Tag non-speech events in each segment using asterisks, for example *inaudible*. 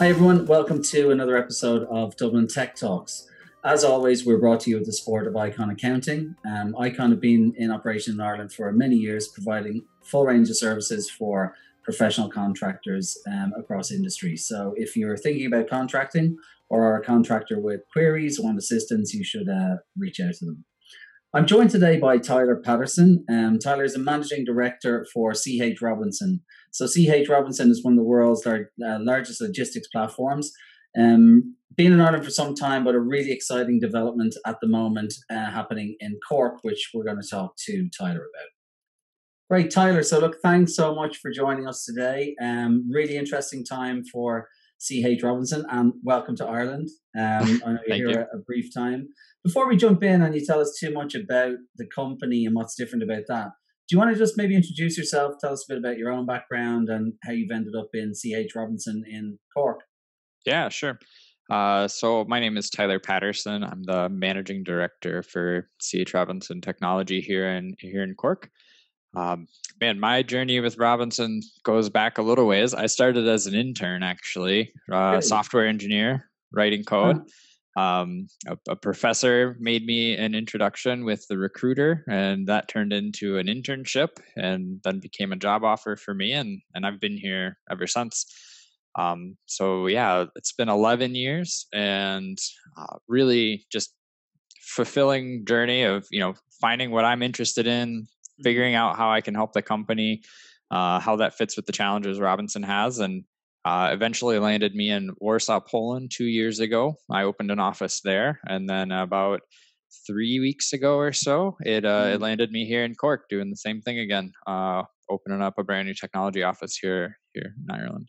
Hi, everyone. Welcome to another episode of Dublin Tech Talks. As always, we're brought to you with the support of Icon Accounting. Um, Icon have been in operation in Ireland for many years, providing full range of services for professional contractors um, across industries. So, if you're thinking about contracting or are a contractor with queries or want assistance, you should uh, reach out to them. I'm joined today by Tyler Patterson. Um, Tyler is a managing director for CH Robinson. So CH Robinson is one of the world's lar- uh, largest logistics platforms. Um, been in Ireland for some time, but a really exciting development at the moment uh, happening in Cork, which we're going to talk to Tyler about. Great, Tyler. So, look, thanks so much for joining us today. Um, really interesting time for CH Robinson, and welcome to Ireland. Um, *laughs* I know you're here you. a, a brief time. Before we jump in and you tell us too much about the company and what's different about that, do you want to just maybe introduce yourself, tell us a bit about your own background and how you've ended up in CH Robinson in Cork? Yeah, sure. Uh, so my name is Tyler Patterson. I'm the managing director for CH Robinson Technology here in here in Cork. Um, man, my journey with Robinson goes back a little ways. I started as an intern, actually, uh, software engineer, writing code. Huh. Um, a, a, professor made me an introduction with the recruiter, and that turned into an internship, and then became a job offer for me, and and I've been here ever since. Um, so yeah, it's been 11 years and uh, really just fulfilling journey of, you know, finding what I'm interested in, mm-hmm. figuring out how I can help the company, uh, how that fits with the challenges Robinson has. And uh, eventually landed me in Warsaw, Poland two years ago. I opened an office there. And then about three weeks ago or so, it, uh, mm-hmm. landed me here in Cork doing the same thing again, uh, opening up a brand new technology office here, here in Ireland.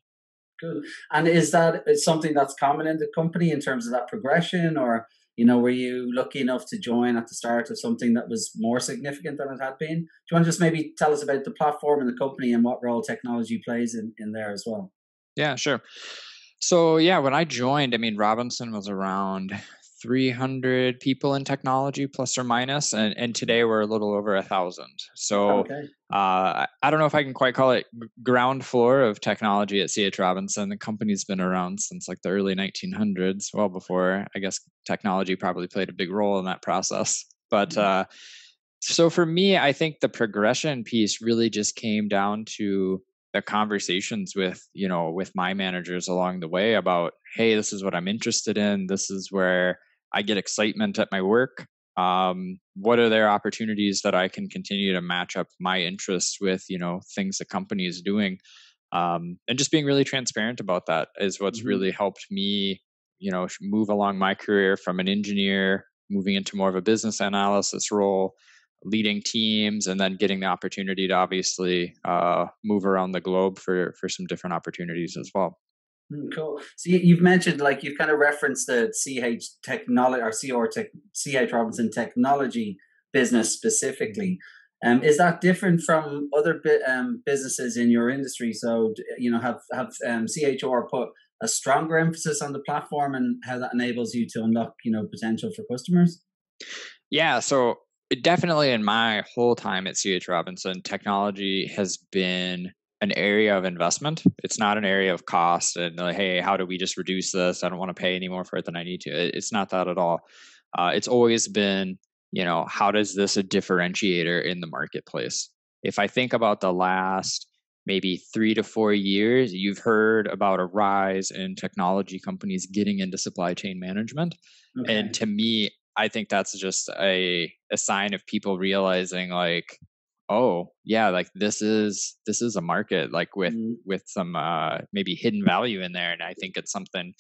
Good. And is that something that's common in the company in terms of that progression, or you know, were you lucky enough to join at the start of something that was more significant than it had been? Do you want to just maybe tell us about the platform and the company and what role technology plays in, in there as well? Yeah, sure. So yeah, when I joined, I mean Robinson was around 300 people in technology plus or minus and, and today we're a little over a thousand so okay. uh, i don't know if i can quite call it ground floor of technology at ch robinson the company's been around since like the early 1900s well before i guess technology probably played a big role in that process but mm-hmm. uh, so for me i think the progression piece really just came down to the conversations with you know with my managers along the way about hey this is what i'm interested in this is where I get excitement at my work. Um, what are there opportunities that I can continue to match up my interests with, you know, things the company is doing? Um, and just being really transparent about that is what's mm-hmm. really helped me, you know, move along my career from an engineer, moving into more of a business analysis role, leading teams, and then getting the opportunity to obviously uh, move around the globe for for some different opportunities as well. Hmm, cool. So you've mentioned, like, you've kind of referenced the CH technology or CR tech, CH Robinson technology business specifically. Um, is that different from other bi- um, businesses in your industry? So, you know, have have um, CHR put a stronger emphasis on the platform and how that enables you to unlock, you know, potential for customers? Yeah. So definitely in my whole time at CH Robinson, technology has been an area of investment. It's not an area of cost and like, hey, how do we just reduce this? I don't want to pay any more for it than I need to. It's not that at all. Uh, it's always been, you know, how does this a differentiator in the marketplace? If I think about the last maybe three to four years, you've heard about a rise in technology companies getting into supply chain management. Okay. And to me, I think that's just a, a sign of people realizing like, oh yeah like this is this is a market like with mm-hmm. with some uh maybe hidden value in there and i think it's something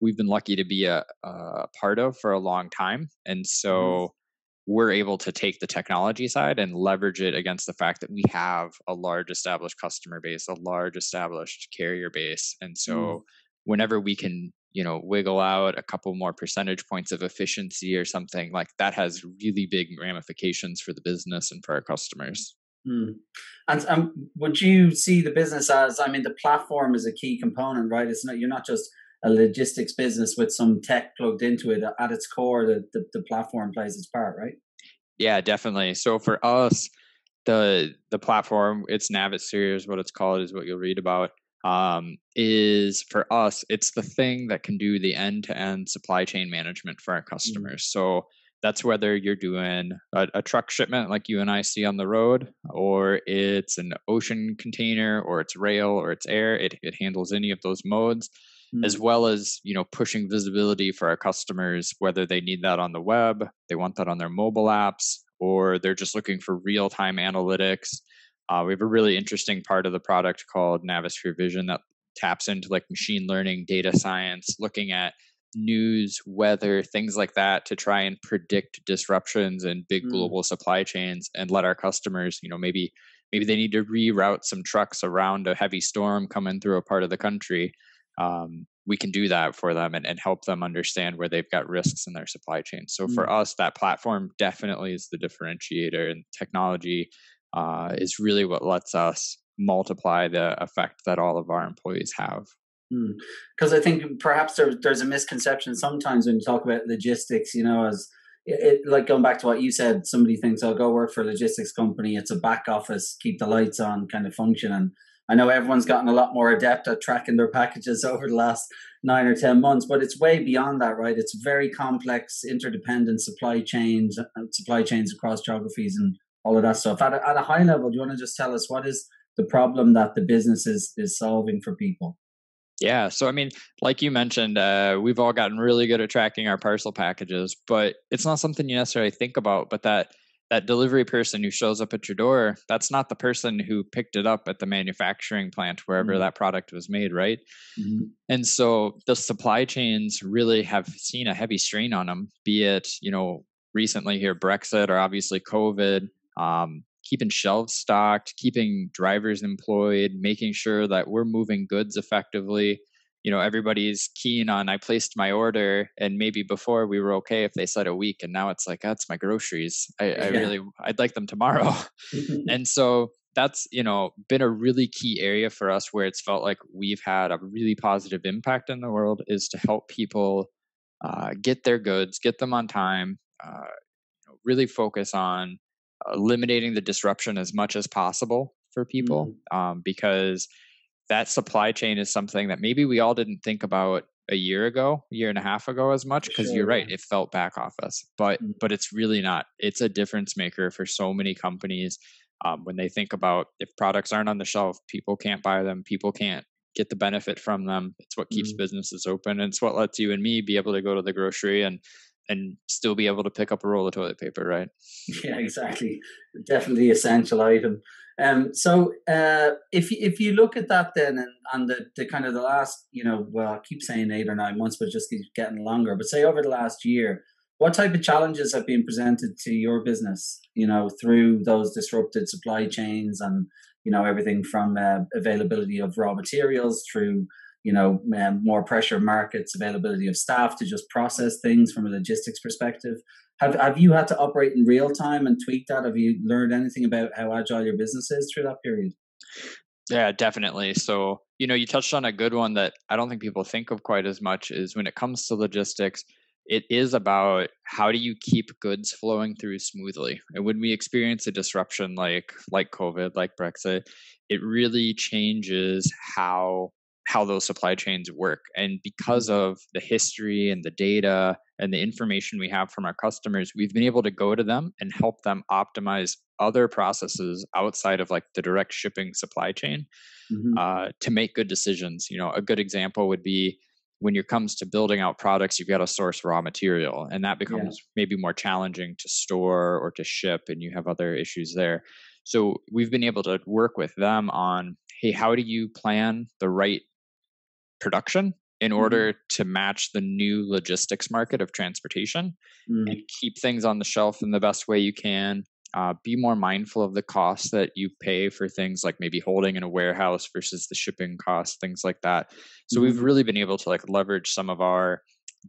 we've been lucky to be a, a part of for a long time and so mm-hmm. we're able to take the technology side and leverage it against the fact that we have a large established customer base a large established carrier base and so mm-hmm. whenever we can you know wiggle out a couple more percentage points of efficiency or something like that has really big ramifications for the business and for our customers Hmm. And um, would you see the business as? I mean, the platform is a key component, right? It's not you're not just a logistics business with some tech plugged into it. At its core, the, the, the platform plays its part, right? Yeah, definitely. So for us, the the platform, it's Navisphere is what it's called, is what you'll read about. Um, is for us, it's the thing that can do the end to end supply chain management for our mm. customers. Mm. So that's whether you're doing a, a, truck shipment like you and I see on the road, or it's an ocean container, or it's rail, or it's air. It, it handles any of those modes, mm. as well as you know pushing visibility for our customers, whether they need that on the web, they want that on their mobile apps, or they're just looking for real time analytics. Uh, we have a really interesting part of the product called Navisphere Vision that taps into like machine learning, data science, looking at news, weather, things like that to try and predict disruptions in big mm. global supply chains and let our customers, you know, maybe maybe they need to reroute some trucks around a heavy storm coming through a part of the country. Um, we can do that for them and, and help them understand where they've got risks in their supply chain. So mm. for us, that platform definitely is the differentiator, and technology uh, is really what lets us multiply the effect that all of our employees have. Because mm. I think perhaps there, there's a misconception sometimes when you talk about logistics, you know, as it, like going back to what you said, somebody thinks I'll go work for a logistics company. It's a back office, keep the lights on kind of function. And I know everyone's gotten a lot more adept at tracking their packages *laughs* over the last nine or 10 months, but it's way beyond that, right? It's very complex, interdependent supply chains, uh, supply chains across geographies and all of that stuff. At a, at a high level, do you want to just tell us what is the problem that the business is, is solving for people? Yeah. So, I mean, like you mentioned, uh, we've all gotten really good at tracking our parcel packages, but it's not something you necessarily think about. But that that delivery person who shows up at your door, that's not the person who picked it up at the manufacturing plant wherever mm-hmm. that product was made, right? Mm-hmm. And so the supply chains really have seen a heavy strain on them, be it, you know, recently here, Brexit or obviously COVID. Um, keeping shelves stocked, keeping drivers employed, making sure that we're moving goods effectively. You know, everybody's keen on I placed my order, and maybe before we were okay if they said a week, and now it's like that's my groceries. I, I yeah. really I'd like them tomorrow, *laughs* and so that's you know been a really key area for us where it's felt like we've had a really positive impact in the world is to help people uh, get their goods, get them on time, uh, really focus on eliminating the disruption as much as possible for people mm-hmm. um, because that supply chain is something that maybe we all didn't think about a year ago year and a half ago as much because sure. you're right it felt back office but mm-hmm. but it's really not it's a difference maker for so many companies um, when they think about if products aren't on the shelf people can't buy them people can't get the benefit from them it's what keeps mm-hmm. businesses open and it's what lets you and me be able to go to the grocery and and still be able to pick up a roll of toilet paper, right? *laughs* Yeah, exactly. Definitely essential item. Um, so uh, if if you look at that then and, and the, the kind of the last, you know, well, I keep saying eight or nine months, but just keeps getting longer. But say over the last year, what type of challenges have been presented to your business, you know, through those disrupted supply chains and, you know, everything from uh, availability of raw materials through you know um, more pressure markets availability of staff to just process things from a logistics perspective. Have have you had to operate in real time and tweak that? Have you learned anything about how agile your business is through that period? Yeah definitely. So you know you touched on a good one that i don't think people think of quite as much is when it comes to logistics it is about how do you keep goods flowing through smoothly? And when we experience a disruption like like covid like brexit it really changes how how those supply chains work. And because mm-hmm. of the history and the data and the information we have from our customers, we've been able to go to them and help them optimize other processes outside of like the direct shipping supply chain mm-hmm. uh, to make good decisions. You know, a good example would be when it comes to building out products, you've got to source raw material, and that becomes yeah. maybe more challenging to store or to ship, and you have other issues there. So we've been able to work with them on, hey, how do you plan the right production in mm-hmm. order mm-hmm. to match the new logistics market of transportation mm-hmm. and keep things on the shelf in the best way you can. Uh, be more mindful of the costs that you pay for things like maybe holding in a warehouse versus the shipping costs, things like that. So mm-hmm. we've really been able to like leverage some of our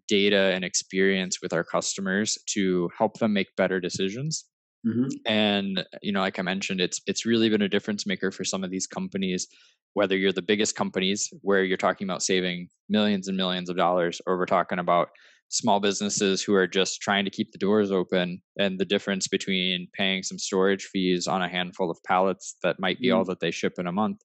data and experience with our customers to help them make better decisions. Mm-hmm. And you know, like I mentioned, it's it's really been a difference maker for some of these companies whether you're the biggest companies where you're talking about saving millions and millions of dollars or we're talking about small businesses who are just trying to keep the doors open and the difference between paying some storage fees on a handful of pallets that might be mm. all that they ship in a month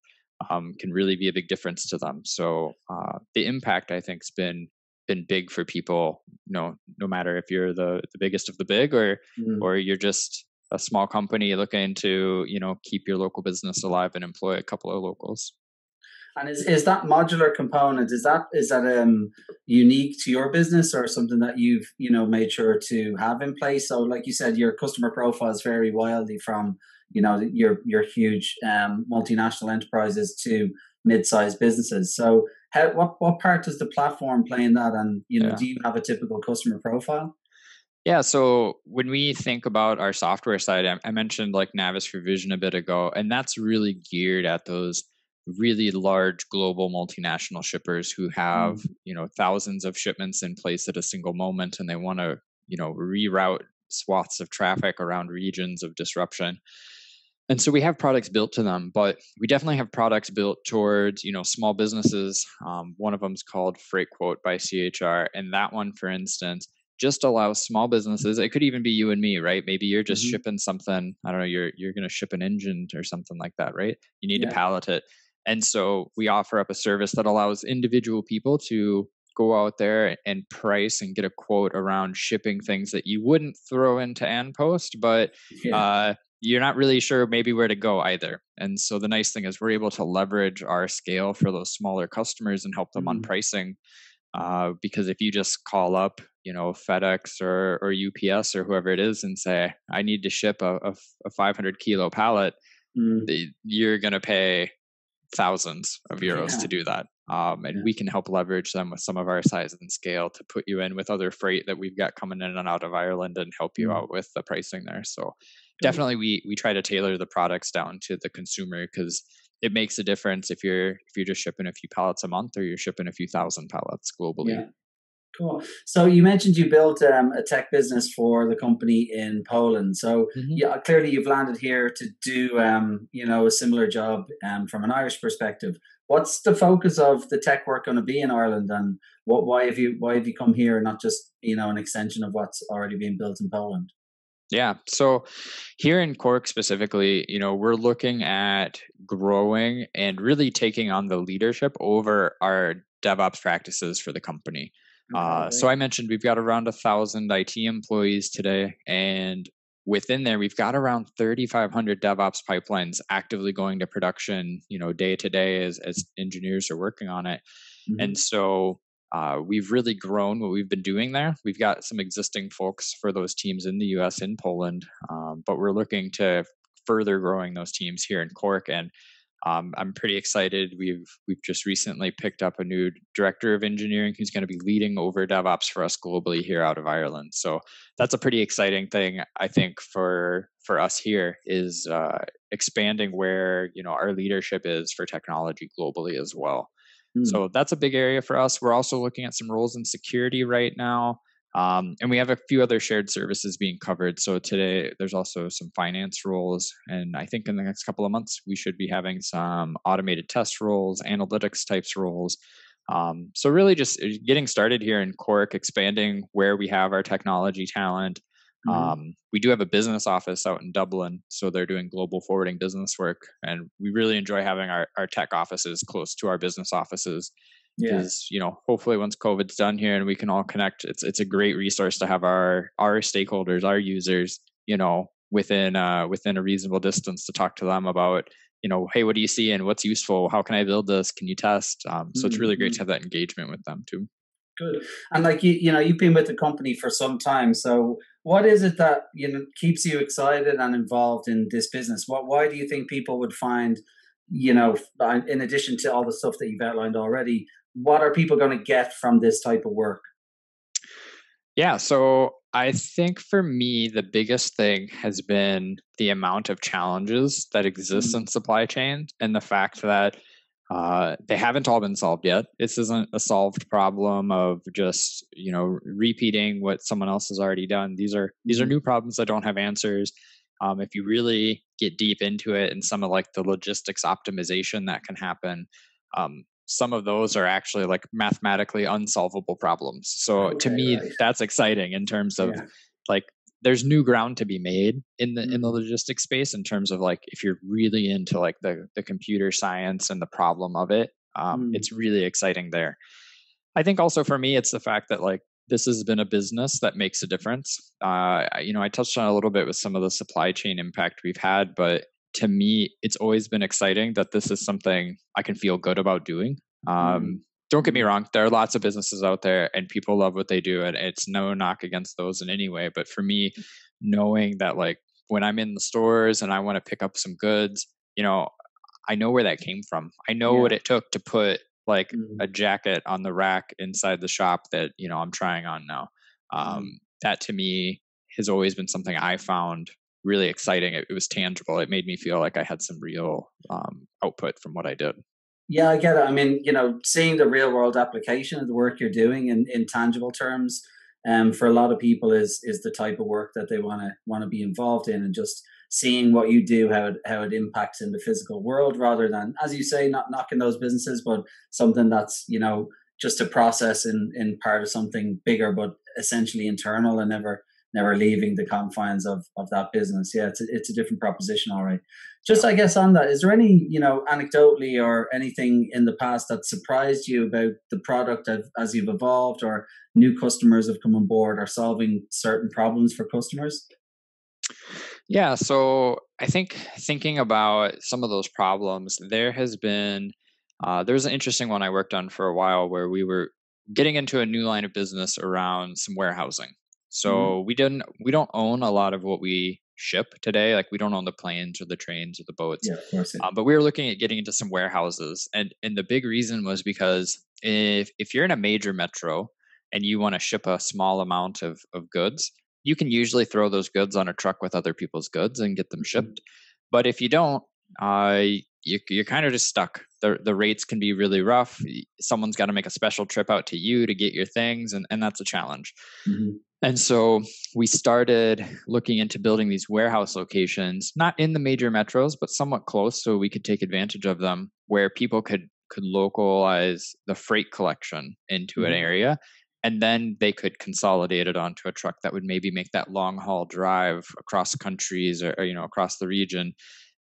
um, can really be a big difference to them. So uh, the impact I think has been been big for people. You know, no matter if you're the the biggest of the big or mm. or you're just a small company looking to you know keep your local business alive and employ a couple of locals. And is, is that modular component is that is that um unique to your business or something that you've you know made sure to have in place? So like you said, your customer profiles vary wildly from you know your your huge um, multinational enterprises to mid-sized businesses. So how what what part does the platform play in that? And you know, yeah. do you have a typical customer profile? Yeah, so when we think about our software side, I, I mentioned like Navisphere Vision a bit ago, and that's really geared at those really large global multinational shippers who have mm. you know thousands of shipments in place at a single moment and they want to you know reroute swaths of traffic around regions of disruption and so we have products built to them but we definitely have products built towards you know small businesses um, one of them is called Freightquote by chr and that one for instance just allows small businesses it could even be you and me right maybe you're just mm-hmm. shipping something i don't know you're you're going to ship an engine or something like that right you need yeah. to pallet it and so we offer up a service that allows individual people to go out there and price and get a quote around shipping things that you wouldn't throw into Post, but yeah. uh, you're not really sure maybe where to go either. And so the nice thing is we're able to leverage our scale for those smaller customers and help them mm-hmm. on pricing. Uh, because if you just call up, you know, FedEx or, or UPS or whoever it is and say, I need to ship a, a, a 500 kilo pallet, mm. you're going to pay thousands of euros yeah. to do that. Um, and yeah. we can help leverage them with some of our size and scale to put you in with other freight that we've got coming in and out of Ireland and help you mm. out with the pricing there. So definitely we we try to tailor the products down to the consumer because it makes a difference if you're if you're just shipping a few pallets a month or you're shipping a few thousand pallets globally. Yeah. Cool. So you mentioned you built um, a tech business for the company in Poland. So mm-hmm. yeah, clearly you've landed here to do um, you know a similar job um, from an Irish perspective. What's the focus of the tech work going to be in Ireland, and what why have you why have you come here and not just you know an extension of what's already being built in Poland? Yeah. So here in Cork specifically, you know, we're looking at growing and really taking on the leadership over our DevOps practices for the company. Uh, so I mentioned we've got around a thousand IT employees today, and within there we've got around 3,500 DevOps pipelines actively going to production. You know, day to day as as engineers are working on it, mm-hmm. and so uh, we've really grown what we've been doing there. We've got some existing folks for those teams in the U.S. in Poland, um, but we're looking to further growing those teams here in Cork and um, I'm pretty excited. We've we've just recently picked up a new director of engineering who's going to be leading over DevOps for us globally here out of Ireland. So that's a pretty exciting thing, I think, for for us here is uh, expanding where you know our leadership is for technology globally as well. Mm. So that's a big area for us. We're also looking at some roles in security right now. Um, and we have a few other shared services being covered. So today there's also some finance roles. And I think in the next couple of months, we should be having some automated test roles, analytics types roles. Um, so really just uh, getting started here in Cork, expanding where we have our technology talent. Mm-hmm. Um, we do have a business office out in Dublin, so they're doing global forwarding business work, and we really enjoy having our, our tech offices close to our business offices because yeah. you know hopefully once covid's done here and we can all connect it's it's a great resource to have our our stakeholders our users you know within uh within a reasonable distance to talk to them about you know hey what do you see and what's useful how can i build this can you test um, so mm-hmm. it's really great to mm-hmm. have that engagement with them too good and like you you know you've been with the company for some time so what is it that you know keeps you excited and involved in this business what why do you think people would find you know in addition to all the stuff that you've outlined already what are people going to get from this type of work? Yeah, so I think for me, the biggest thing has been the amount of challenges that exist mm-hmm. in supply chain and the fact that uh, they haven't all been solved yet. This isn't a solved problem of just you know repeating what someone else has already done. These are these are mm-hmm. new problems that don't have answers. Um, if you really get deep into it and some of like the logistics optimization that can happen, um, some of those are actually like mathematically unsolvable problems. So okay, to me, right. that's exciting in terms of yeah. like there's new ground to be made in the mm-hmm. in the mm. logistics space in terms of like if you're really into like the the computer science and the problem of it um, mm. it's really exciting there i think also for me it's the fact that like this has been a business that makes a difference uh, you know i touched on a little bit with some of the supply chain impact we've had but to me it's always been exciting that this is something i can feel good about doing um, mm don't get me wrong there are lots of businesses out there and people love what they do and it's no knock against those in any way but for me knowing that like when i'm in the stores and i want to pick up some goods you know i know where that came from i know yeah. what it took to put like mm-hmm. a jacket on the rack inside the shop that you know i'm trying on now um, mm-hmm. that to me has always been something i found really exciting. It, it, was tangible. It made me feel like i had some real um, output from what i did. Yeah, I get it. I mean, you know, seeing the real world application of the work you're doing in, in tangible terms, um, for a lot of people is is the type of work that they want to want to be involved in, and just seeing what you do, how it how it impacts in the physical world, rather than, as you say, not knocking those businesses, but something that's you know just a process in in part of something bigger, but essentially internal and never never leaving the confines of of that business. Yeah, it's a, it's a different proposition, all right. Just I guess on that, is there any you know anecdotally or anything in the past that surprised you about the product as, as you've evolved, or new customers have come on board, or solving certain problems for customers? Yeah, so I think thinking about some of those problems, there has been uh, there's an interesting one I worked on for a while where we were getting into a new line of business around some warehousing. Mm-hmm. So mm-hmm. we didn't we don't own a lot of what we ship today. Like we don't own the planes or the trains or the boats. Yeah, of course. Um, but we were looking at getting into some warehouses, and and the big reason was because if if you're in a major metro and you want to ship a small amount of of goods, you can usually throw those goods on a truck with other people's goods and get them mm-hmm. shipped. But if you don't, uh, you, you're kind of just stuck. The the rates can be really rough. Someone's got to make a special trip out to you to get your things, and and that's a challenge. Mm-hmm. And so we started looking into building these warehouse locations, not in the major metros, but somewhat close so we could take advantage of them where people could could localize the freight collection into mm-hmm. an area and then they could consolidate it onto a truck that would maybe make that long haul drive across countries or, or, you know across the region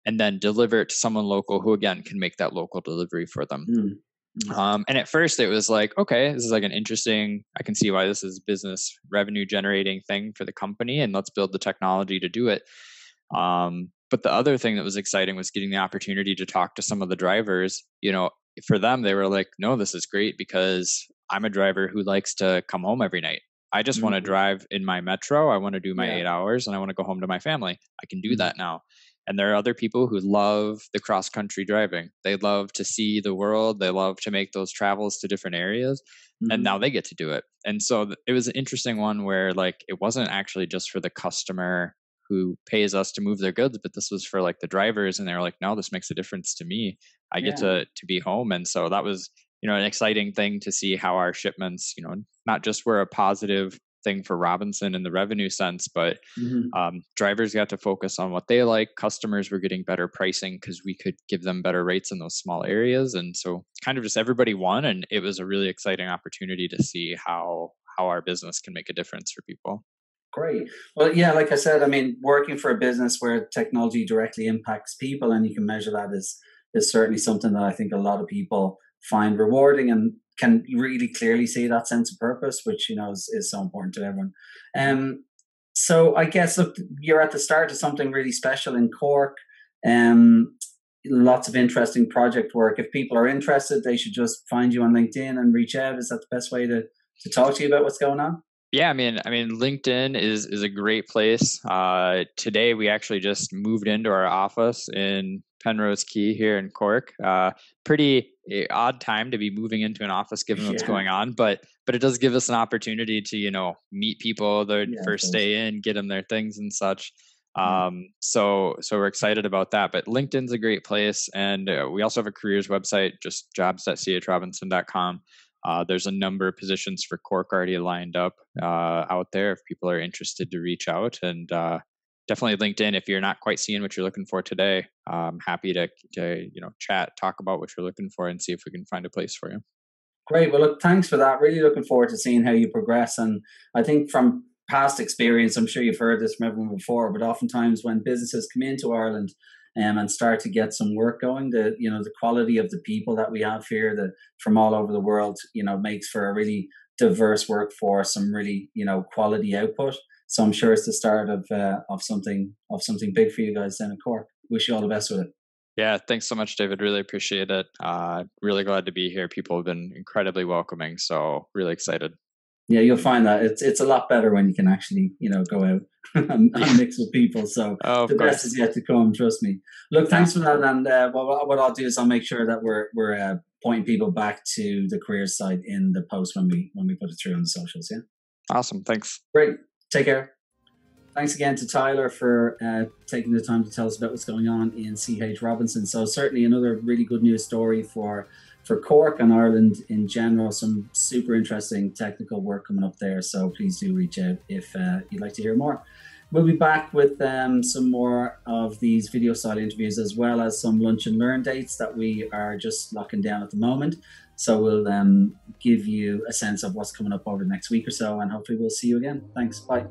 and then deliver it to someone local who again can make that local delivery for them mm. Mm-hmm. Um, and at first it was like, okay, this is like an interesting, I can see why this is business revenue generating thing for the company and let's build the technology to do it. Um, but the other thing that was exciting was getting the opportunity to talk to some of the drivers. You know, for them, they were like, no, this is great because I'm a driver who likes to come home every night. I just mm-hmm. want to drive in my metro. I want to do my yeah. eight hours and I want to go home to my family. I can do mm-hmm. that now. And there are other people who love the cross country driving. They love to see the world. They love to make those travels to different areas. Mm-hmm. And now they get to do it. And so it was an interesting one where like it wasn't actually just for the customer who pays us to move their goods, but this was for like the drivers and they were like, no, this makes a difference to me. I yeah. get to to be home. And so that was, you know, an exciting thing to see how our shipments, you know, not just were a positive thing for Robinson in the revenue sense, but mm-hmm. um, drivers got to focus on what they like. Customers were getting better pricing because we could give them better rates in those small areas, and so kind of just everybody won. And it was a really exciting opportunity to see how how our business can make a difference for people. Great. Well, yeah, like I said, I mean, working for a business where technology directly impacts people and you can measure that is is certainly something that I think a lot of people find rewarding and can really clearly see that sense of purpose, which you know is, is so important to everyone. Um, so I guess look, you're at the start of something really special in Cork. Um, lots of interesting project work. If people are interested, they should just find you on LinkedIn and reach out. Is that the best way to to talk to you about what's going on? Yeah, I mean, I mean, LinkedIn is is a great place. Uh, today, we actually just moved into our office in Penrose Quay here in Cork. Uh, pretty eh, odd time to be moving into an office given what's yeah. going on, but but it does give us an opportunity to you know meet people their yeah, first day in, get them their things and such. Um, so so we're excited about that. But LinkedIn's a great place, and uh, we also have a careers website, just jobs.chrobinson.com. Uh, there's a number of positions for Cork already lined up uh, out there if people are interested to reach out. And uh, definitely LinkedIn if you're not quite seeing what you're looking for today. I'm happy to, to you know chat, talk about what you're looking for, and see if we can find a place for you. Great. Well, look, thanks for that. Really looking forward to seeing how you progress. And I think from past experience, I'm sure you've heard this from everyone before, but oftentimes when businesses come into Ireland um, and start to get some work going, the you know the quality of the people that we have here, that from all over the world, you know, makes for a really diverse workforce, some really you know quality output. So I'm sure it's the start of uh, of something of something big for you guys down in Cork. Wish you all the best with it. Yeah, thanks so much, David. Really appreciate it. Uh, really glad to be here. People have been incredibly welcoming, so really excited. Yeah, you'll find that it's it's a lot better when you can actually you know go out *laughs* and, and *laughs* mix with people. So oh, the best is yet to come. Trust me. Look, thanks for that. And uh, what, what I'll do is I'll make sure that we're we're pointing people back to the careers site in the post when we when we put it through on the socials. Yeah. Awesome. Thanks. Great. Take care. Thanks again to Tyler for uh, taking the time to tell us about what's going on in CH Robinson. So certainly another really good news story for for Cork and Ireland in general. Some super interesting technical work coming up there. So please do reach out if uh, you'd like to hear more. We'll be back with um, some more of these video style interviews as well as some lunch and learn dates that we are just locking down at the moment. So we'll um, give you a sense of what's coming up over the next week or so, and hopefully we'll see you again. Thanks. Bye.